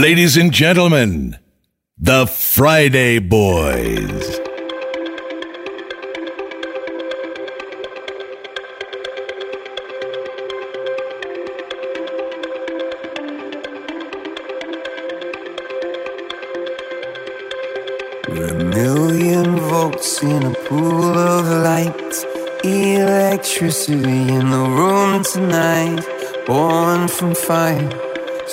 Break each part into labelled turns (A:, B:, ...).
A: Ladies and gentlemen, the Friday Boys.
B: We're a million volts in a pool of light. Electricity in the room tonight. Born from fire,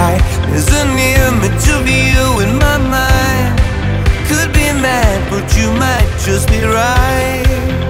B: There's an image of you in my mind. Could be mad, but you might just be right.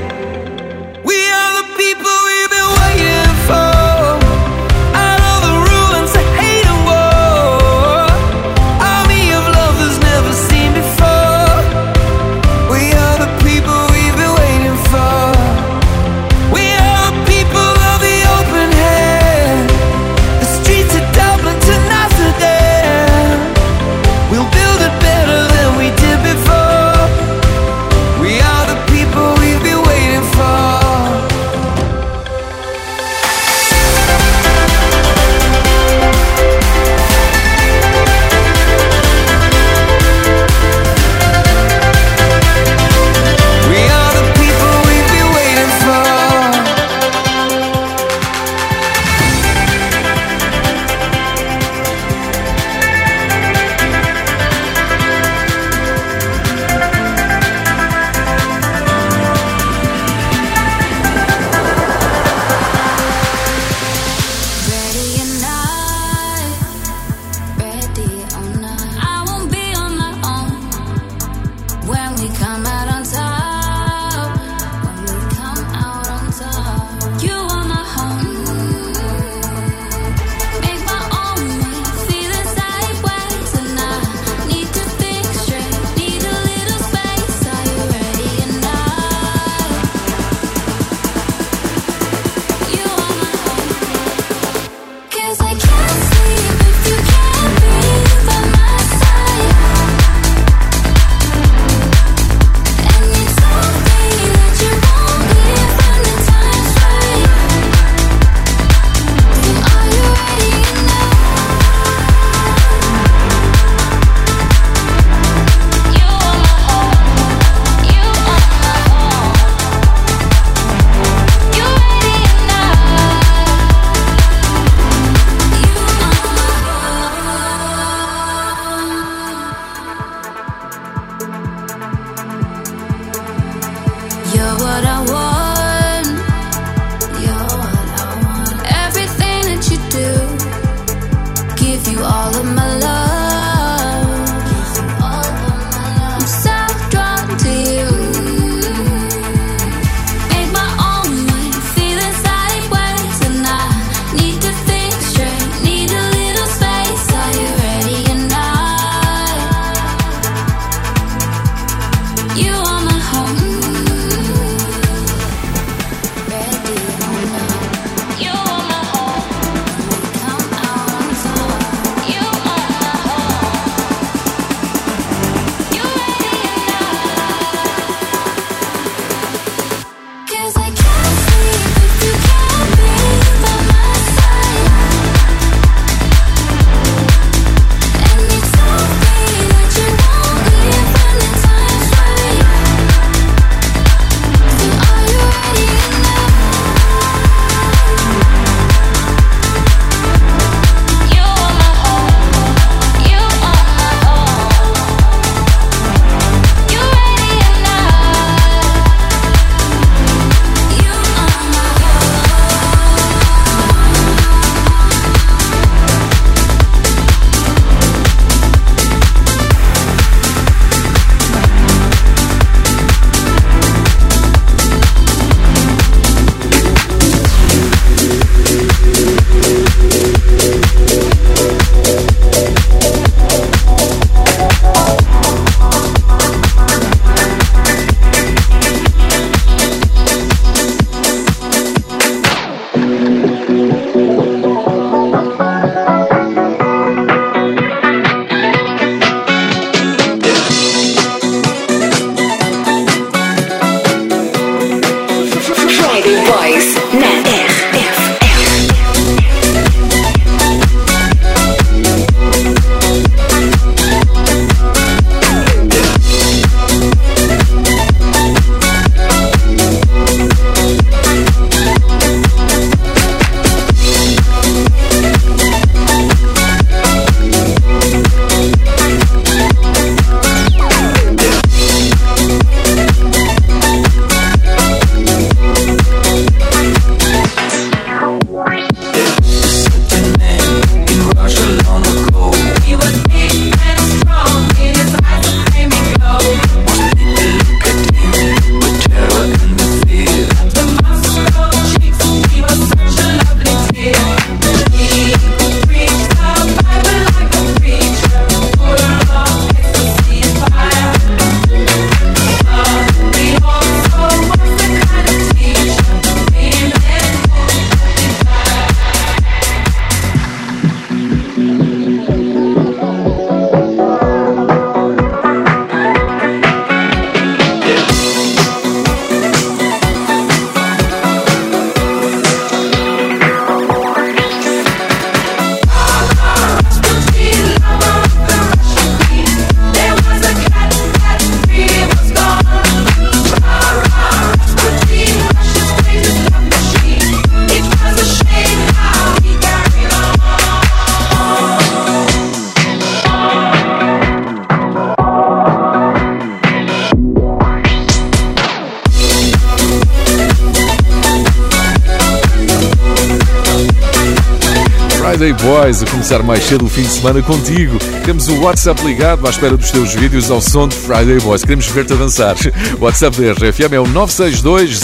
C: Começar mais cedo o fim de semana contigo. Temos o WhatsApp ligado à espera dos teus vídeos ao som de Friday Boys. Queremos ver-te a dançar. O WhatsApp da RFM é o 962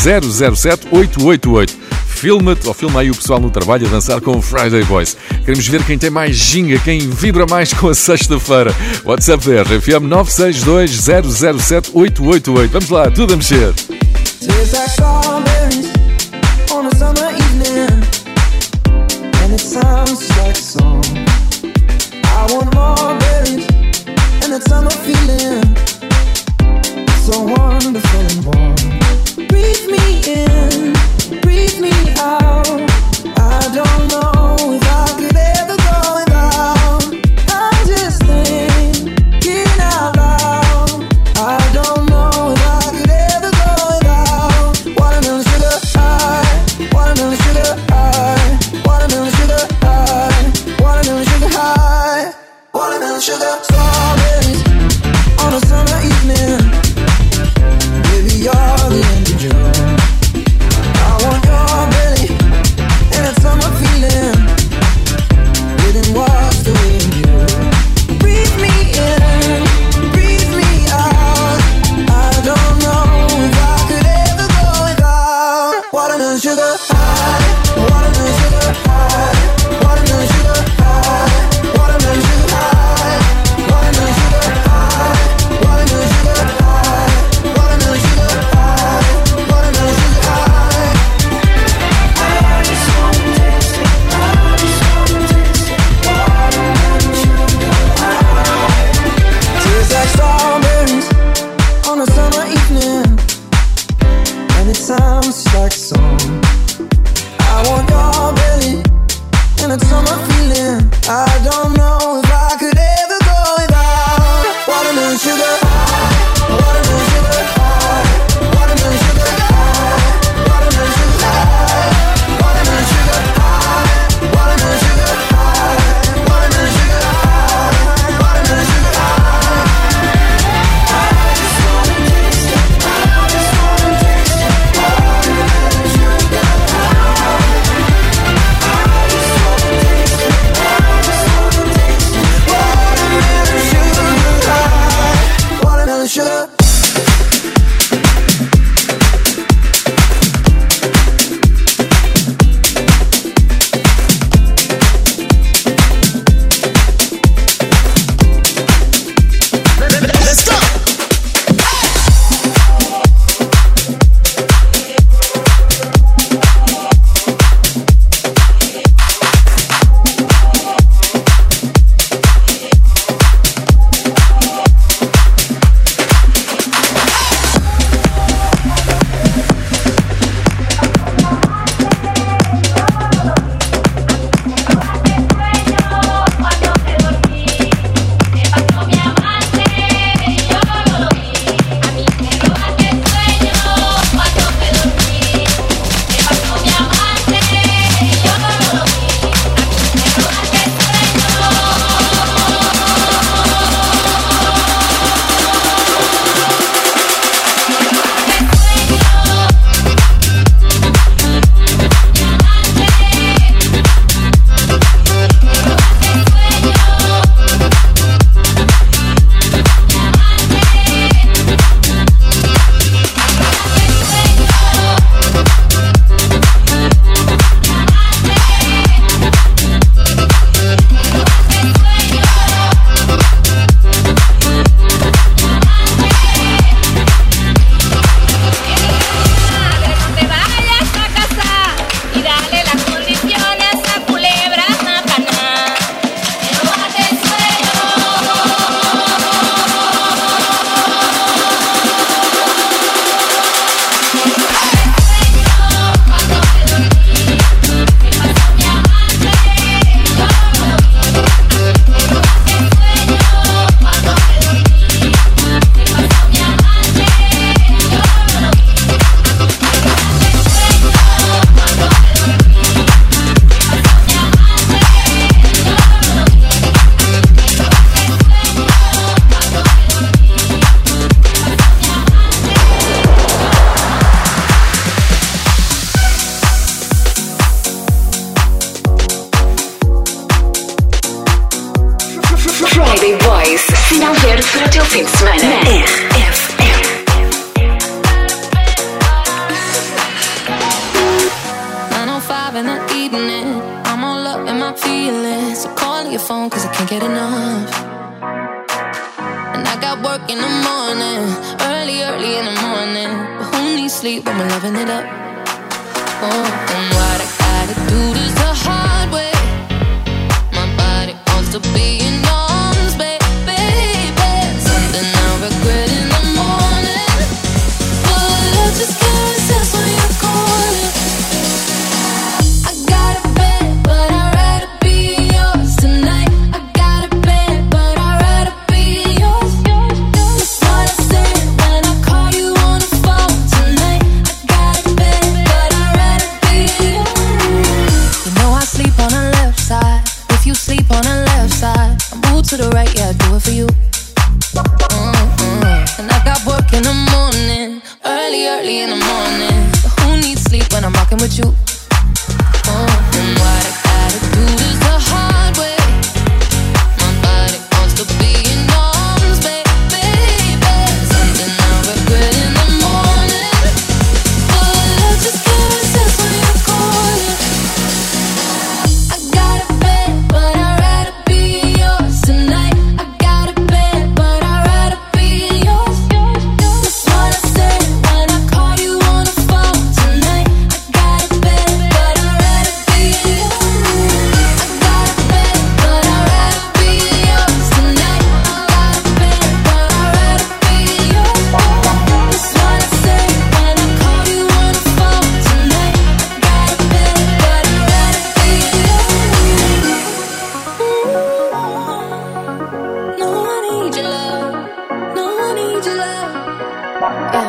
C: 007 888. Filma-te ou filma aí o pessoal no trabalho a dançar com o Friday Boys. Queremos ver quem tem mais ginga, quem vibra mais com a sexta-feira. WhatsApp da RFM 962 007 888. Vamos lá, tudo a mexer. sounds like song. Want more berries and that summer feeling. So wonderful and warm. Breathe me in, breathe me out. I don't know sounds like song. I want your belly and that summer feeling. I don't
D: sleep, but I'm loving it up. Oh, and what I gotta do to Yeah.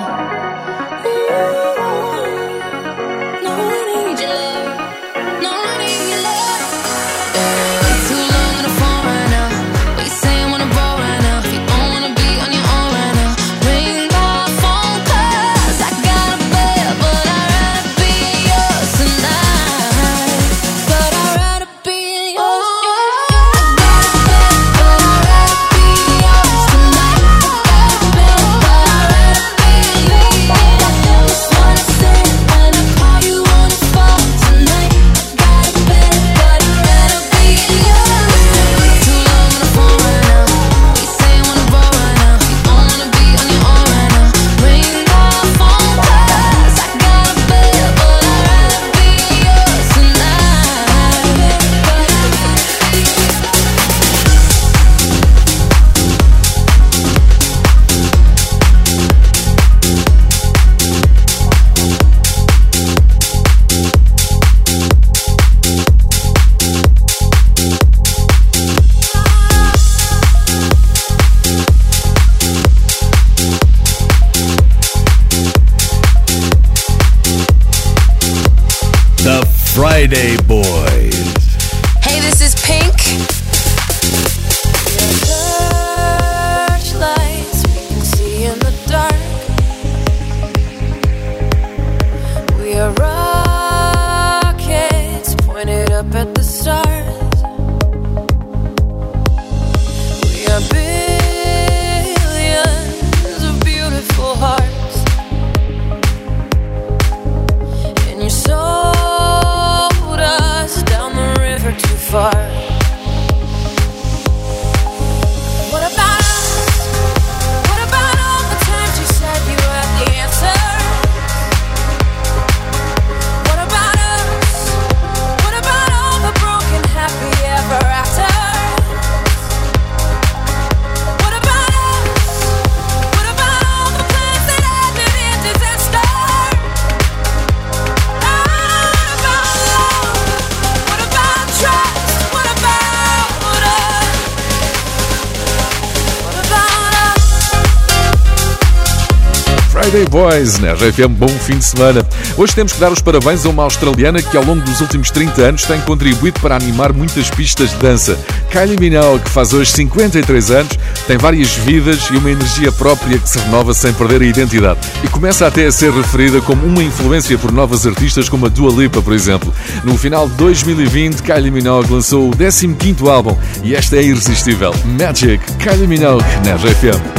A: Boys
E: na RFM. Bom fim de semana. Hoje temos que dar os parabéns a uma australiana que ao longo dos últimos 30 anos tem contribuído para animar muitas pistas de dança. Kylie Minogue, que faz hoje 53 anos, tem várias vidas e uma energia própria que se renova sem perder a identidade. E começa até a ser referida como uma influência por novas artistas como a Dua Lipa, por exemplo. No final de 2020, Kylie Minogue lançou o 15º álbum e esta é irresistível. Magic, Kylie Minogue na RFM.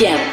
F: App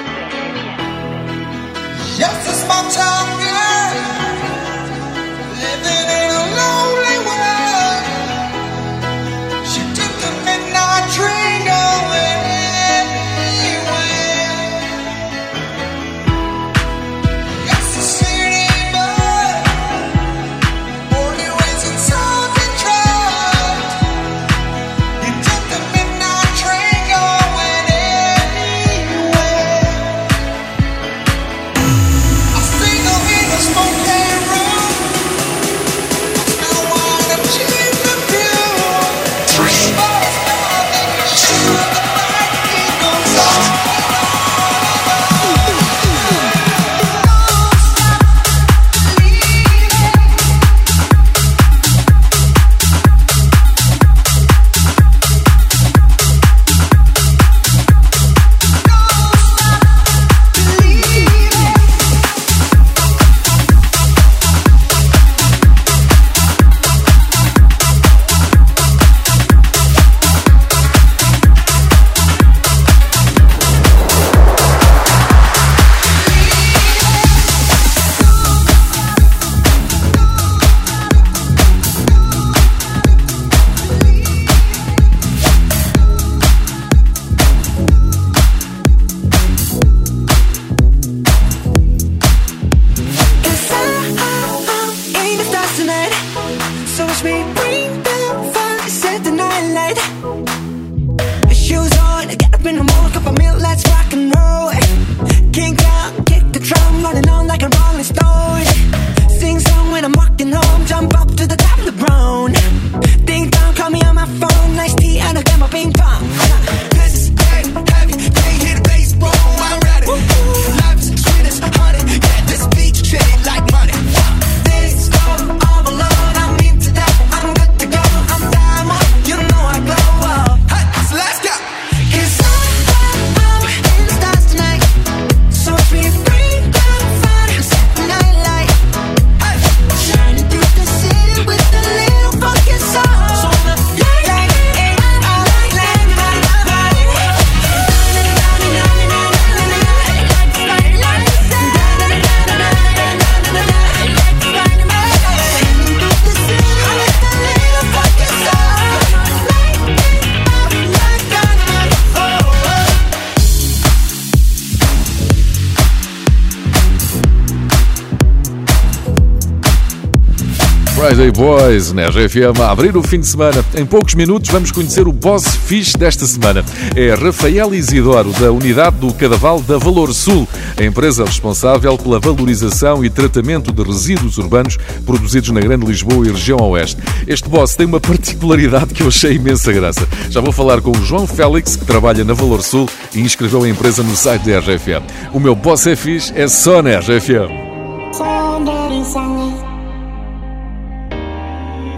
G: Friday Boys na RFM a abrir o fim de semana. Em poucos minutos vamos conhecer o boss fixe desta semana. É Rafael Isidoro, da unidade do Cadaval da Valor Sul, a empresa responsável pela valorização e tratamento de resíduos urbanos produzidos na Grande Lisboa e região oeste. Este boss tem uma particularidade que eu achei imensa graça. Já vou falar com o João Félix, que trabalha na Valor Sul e inscreveu a empresa no site da RFM. O meu boss é fixe, é só na RFM.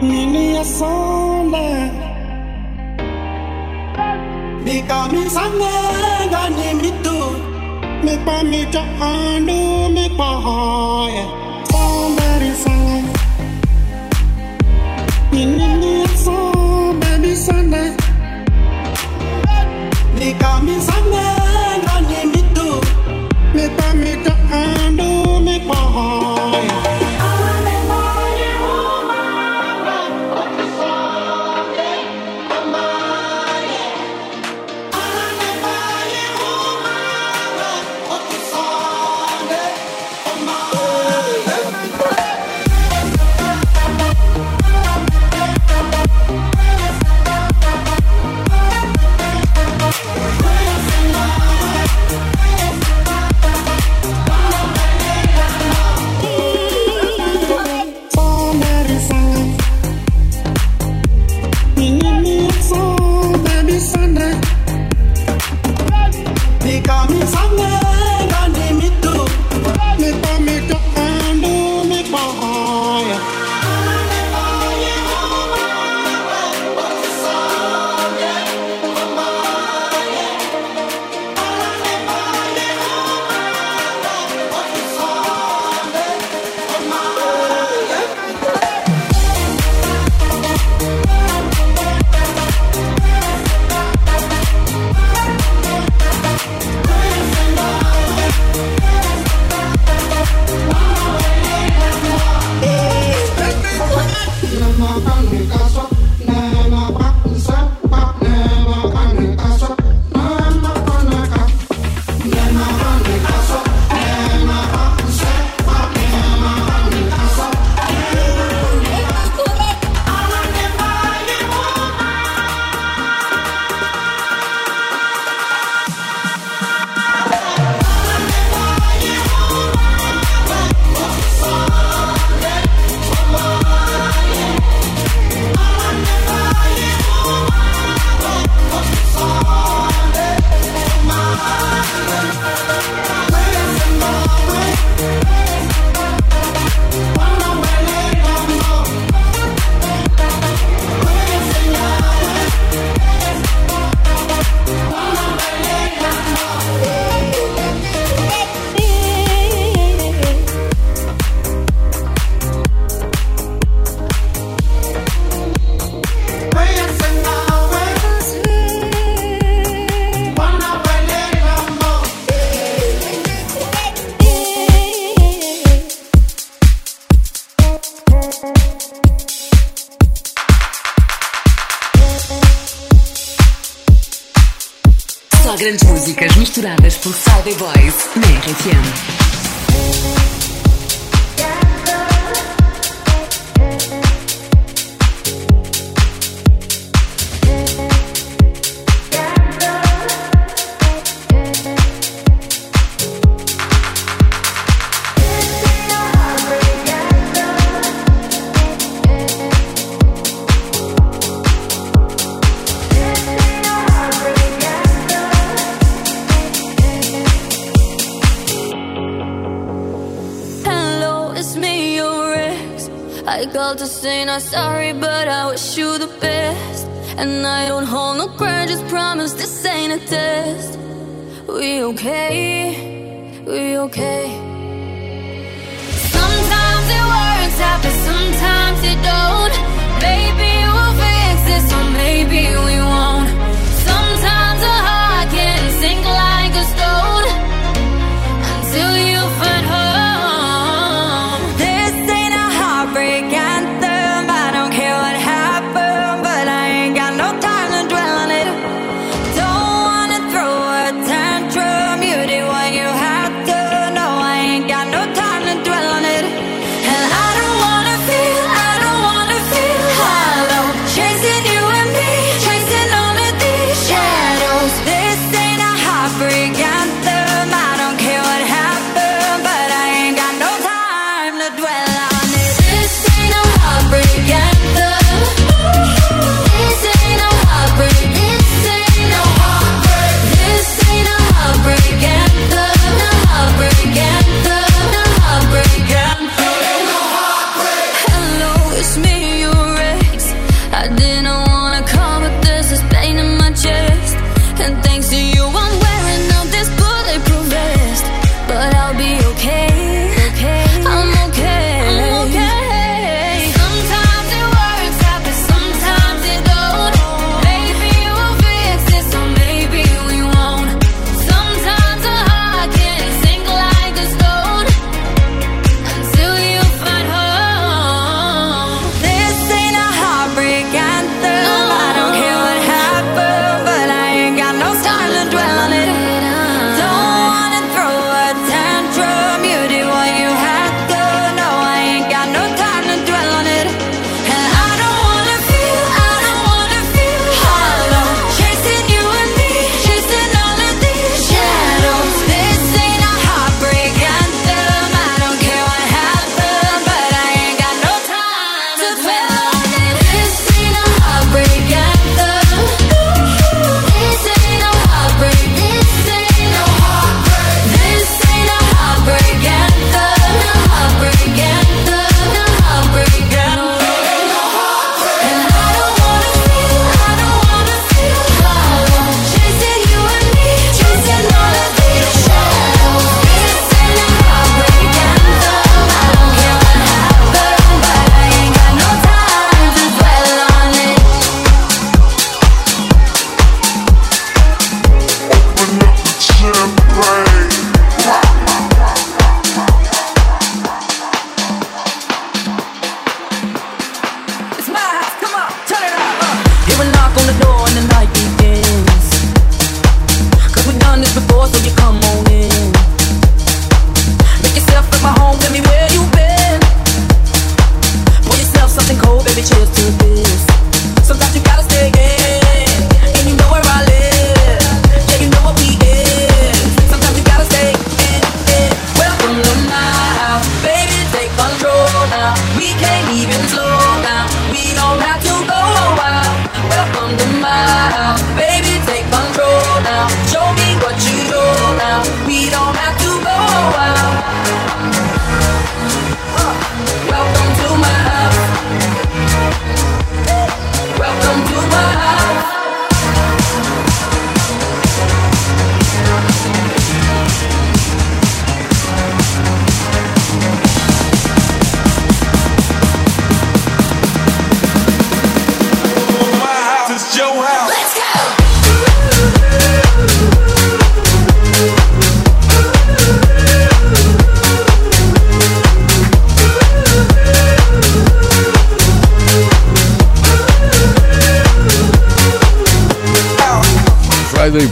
H: Leave me a Sunday. Because me mitu? God need me to. Me
I: pa me to undo me pa hoye. Somebody Sunday. Me need me a
H: Sunday,
D: baby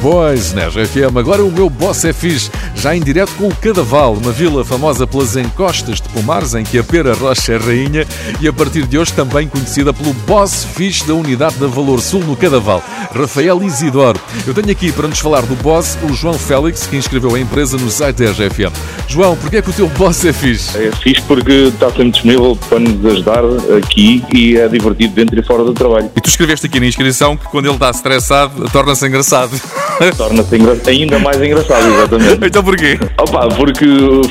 D: Boys, né, GFM? Agora o meu boss é fixe já em direto com o Cadaval, uma vila famosa pelas encostas de Pomares, em que a pera rocha é rainha, e a partir de hoje também conhecida pelo boss fish da unidade da Valor Sul no Cadaval, Rafael Isidoro. Eu tenho aqui para nos falar do boss o João Félix, que inscreveu a empresa no site da RFM. João, porquê é que o teu boss é fixe?
F: É fixe porque está sempre disponível para nos ajudar aqui e é divertido dentro e fora do trabalho.
D: E tu escreveste aqui na inscrição que quando ele está estressado, torna-se engraçado.
J: Torna-se engra... ainda mais engraçado, exatamente.
K: então, porquê?
J: Opa, porque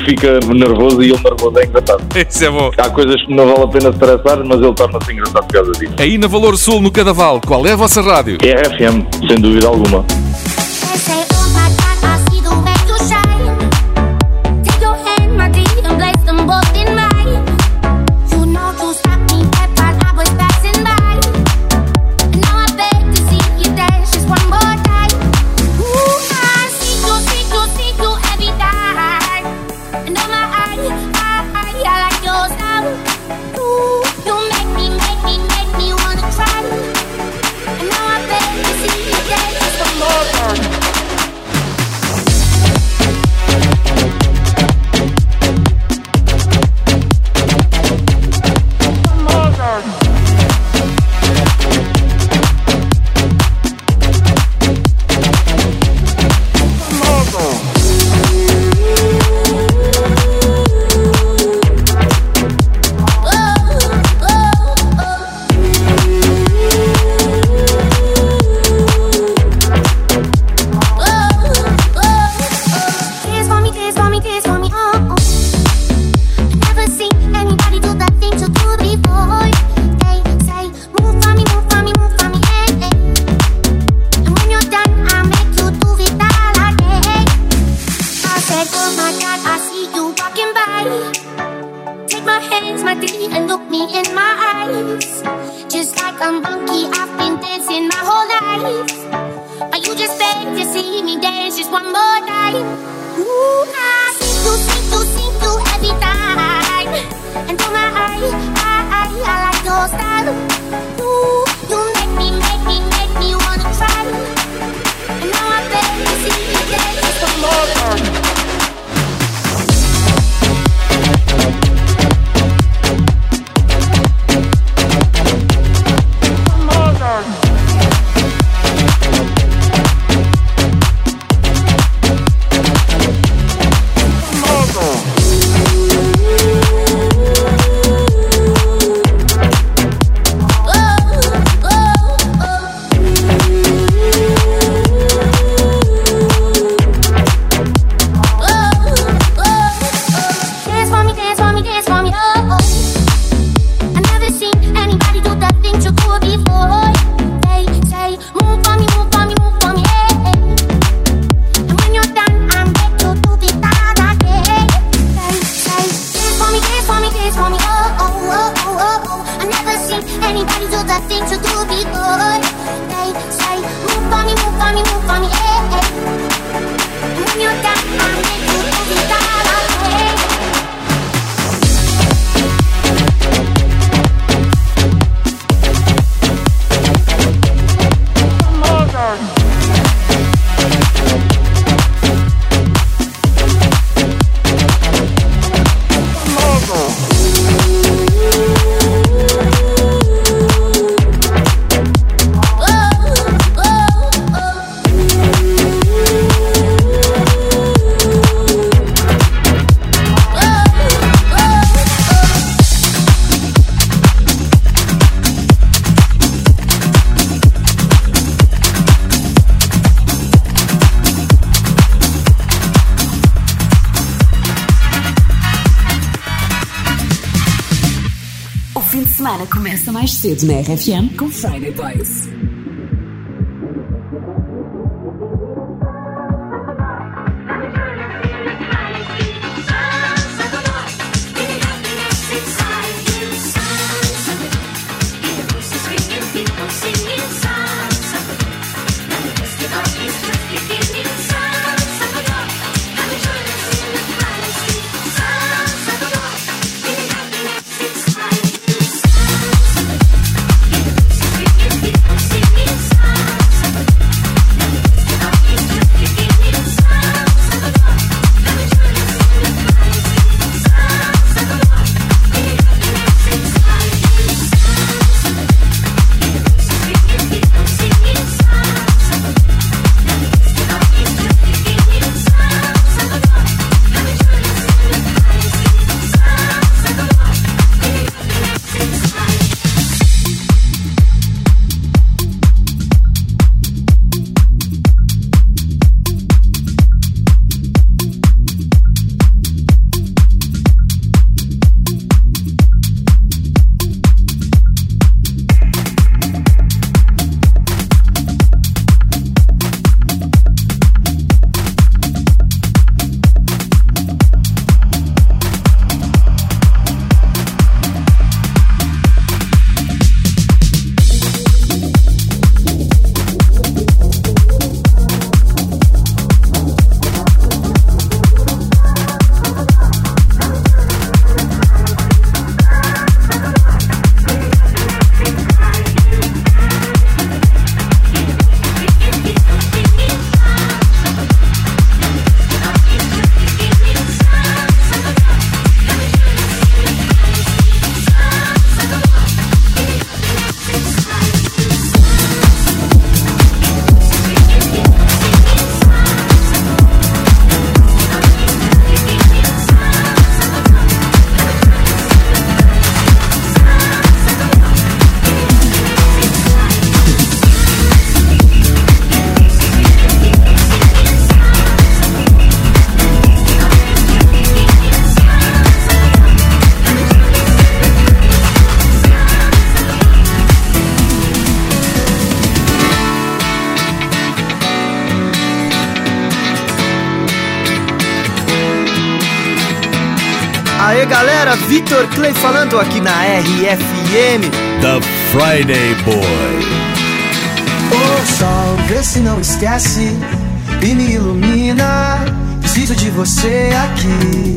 J: fica nervoso e ele nervoso é engraçado.
K: Isso é bom.
J: Há coisas que não vale a pena estressar, mas ele torna-se engraçado por causa disso.
K: Aí na Valor Sul, no Cadaval, qual é a vossa rádio?
J: É a FM, sem dúvida alguma.
L: cedo na RFM com Friday Boys.
M: Vitor Clay falando aqui na RFM.
A: The Friday Boy.
N: Ô sol, vê se não esquece e me ilumina. Preciso de você aqui.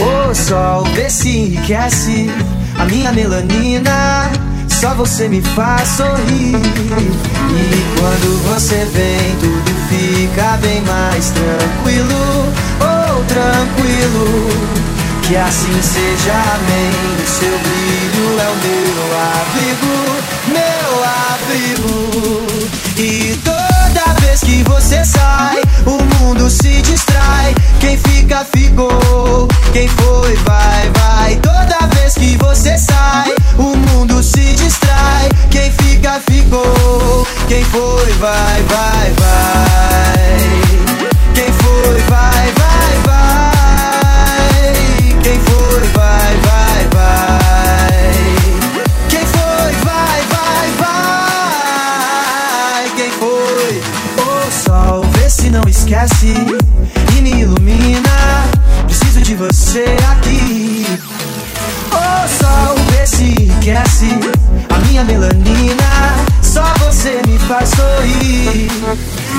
N: Ô sol, vê se enriquece a minha melanina. Só você me faz sorrir. E quando você vem, tudo fica bem mais tranquilo. Oh, tranquilo. Que assim seja, amém. Seu brilho é o meu abrigo, meu abrigo. E toda vez que você sai, o mundo se distrai. Quem fica, ficou. Quem foi, vai, vai. Toda vez que você sai, o mundo se distrai. Quem fica, ficou. Quem foi, vai, vai, vai. Esquece e me ilumina. Preciso de você aqui. Ô sol, vê se enriquece a minha melanina. Só você me faz sorrir.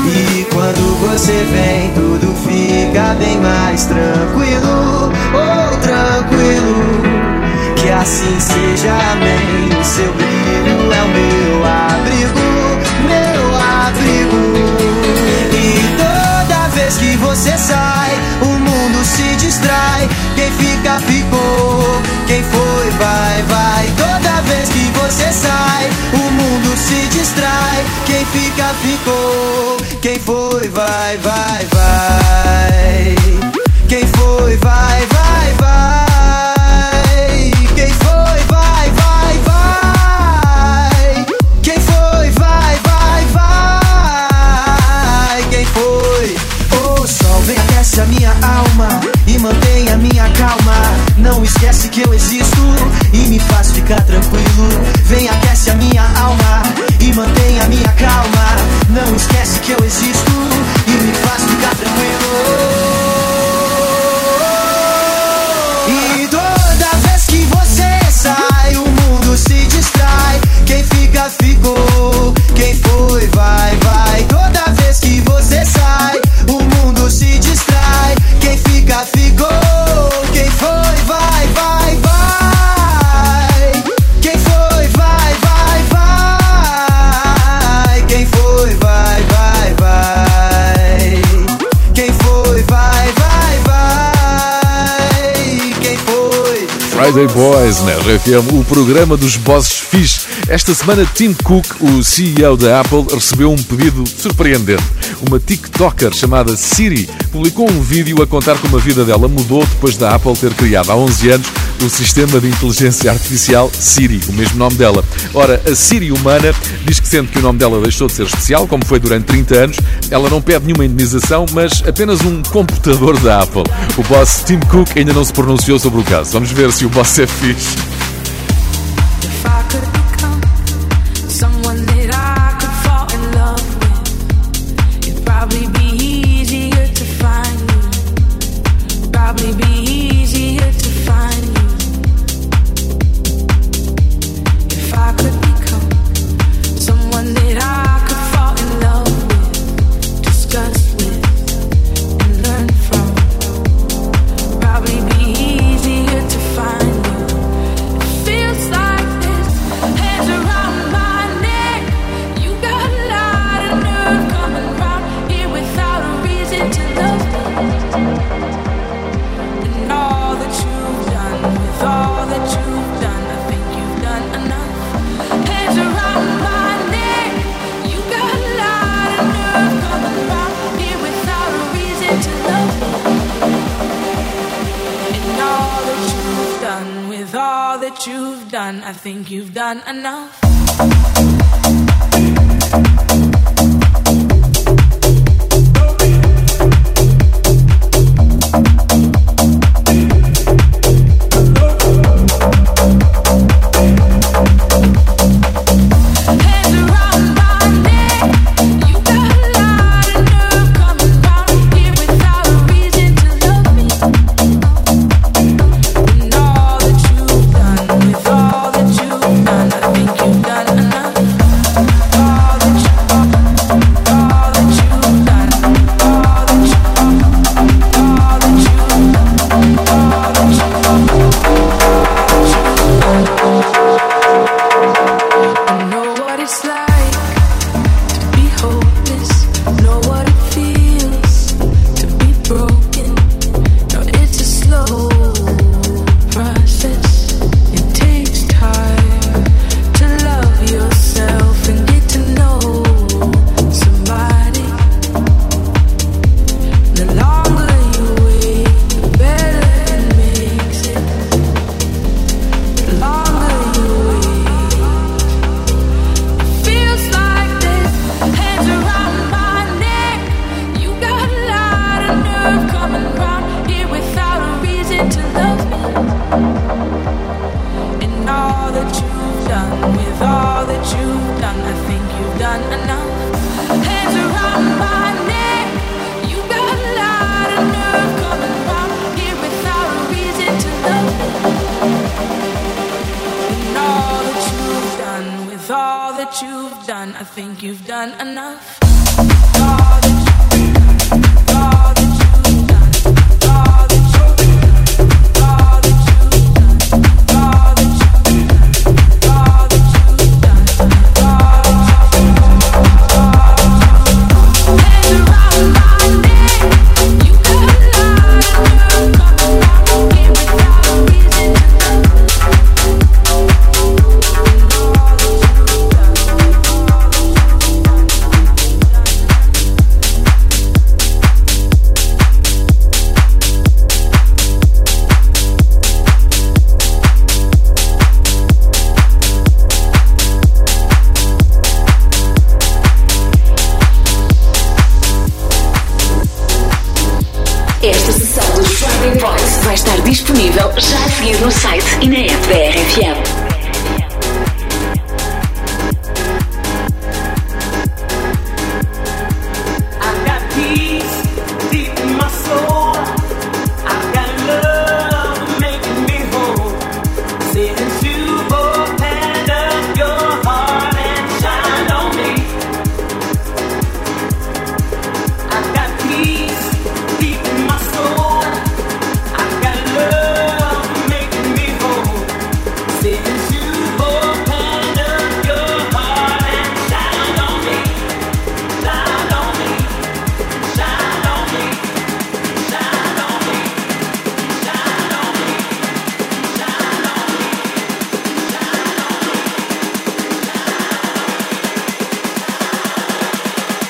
N: E quando você vem, tudo fica bem mais tranquilo. Oh, tranquilo. Que assim seja, amém. O seu brilho é o meu vez que você sai, o mundo se distrai. Quem fica, ficou. Quem foi, vai, vai. Toda vez que você sai, o mundo se distrai. Quem fica, ficou. Quem foi, vai, vai, vai. Quem foi, vai, vai, vai. Aquece a minha alma e mantém a minha calma. Não esquece que eu existo e me faz ficar tranquilo. Vem
K: Friday Boys na RFM, o programa dos bosses fixe. Esta semana, Tim Cook, o CEO da Apple, recebeu um pedido surpreendente. Uma TikToker chamada Siri publicou um vídeo a contar como a vida dela mudou depois da Apple ter criado há 11 anos o sistema de inteligência artificial Siri, o mesmo nome dela. Ora, a Siri humana diz que sendo que o nome dela deixou de ser especial, como foi durante 30 anos, ela não pede nenhuma indenização, mas apenas um computador da Apple. O boss Tim Cook ainda não se pronunciou sobre o caso. Vamos ver se o boss é fixe.
D: and, now. You've done enough.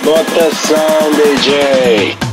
O: Botação DJ.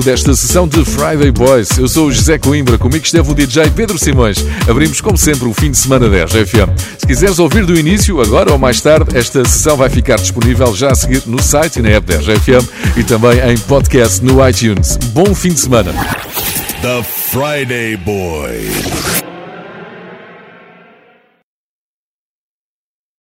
K: desta sessão de Friday Boys. Eu sou o José Coimbra, comigo esteve o DJ Pedro Simões. Abrimos, como sempre, o fim de semana 10 FM. Se quiseres ouvir do início, agora ou mais tarde, esta sessão vai ficar disponível já a seguir no site e na app 10 FM e também em podcast no iTunes. Bom fim de semana.
A: The Friday Boys.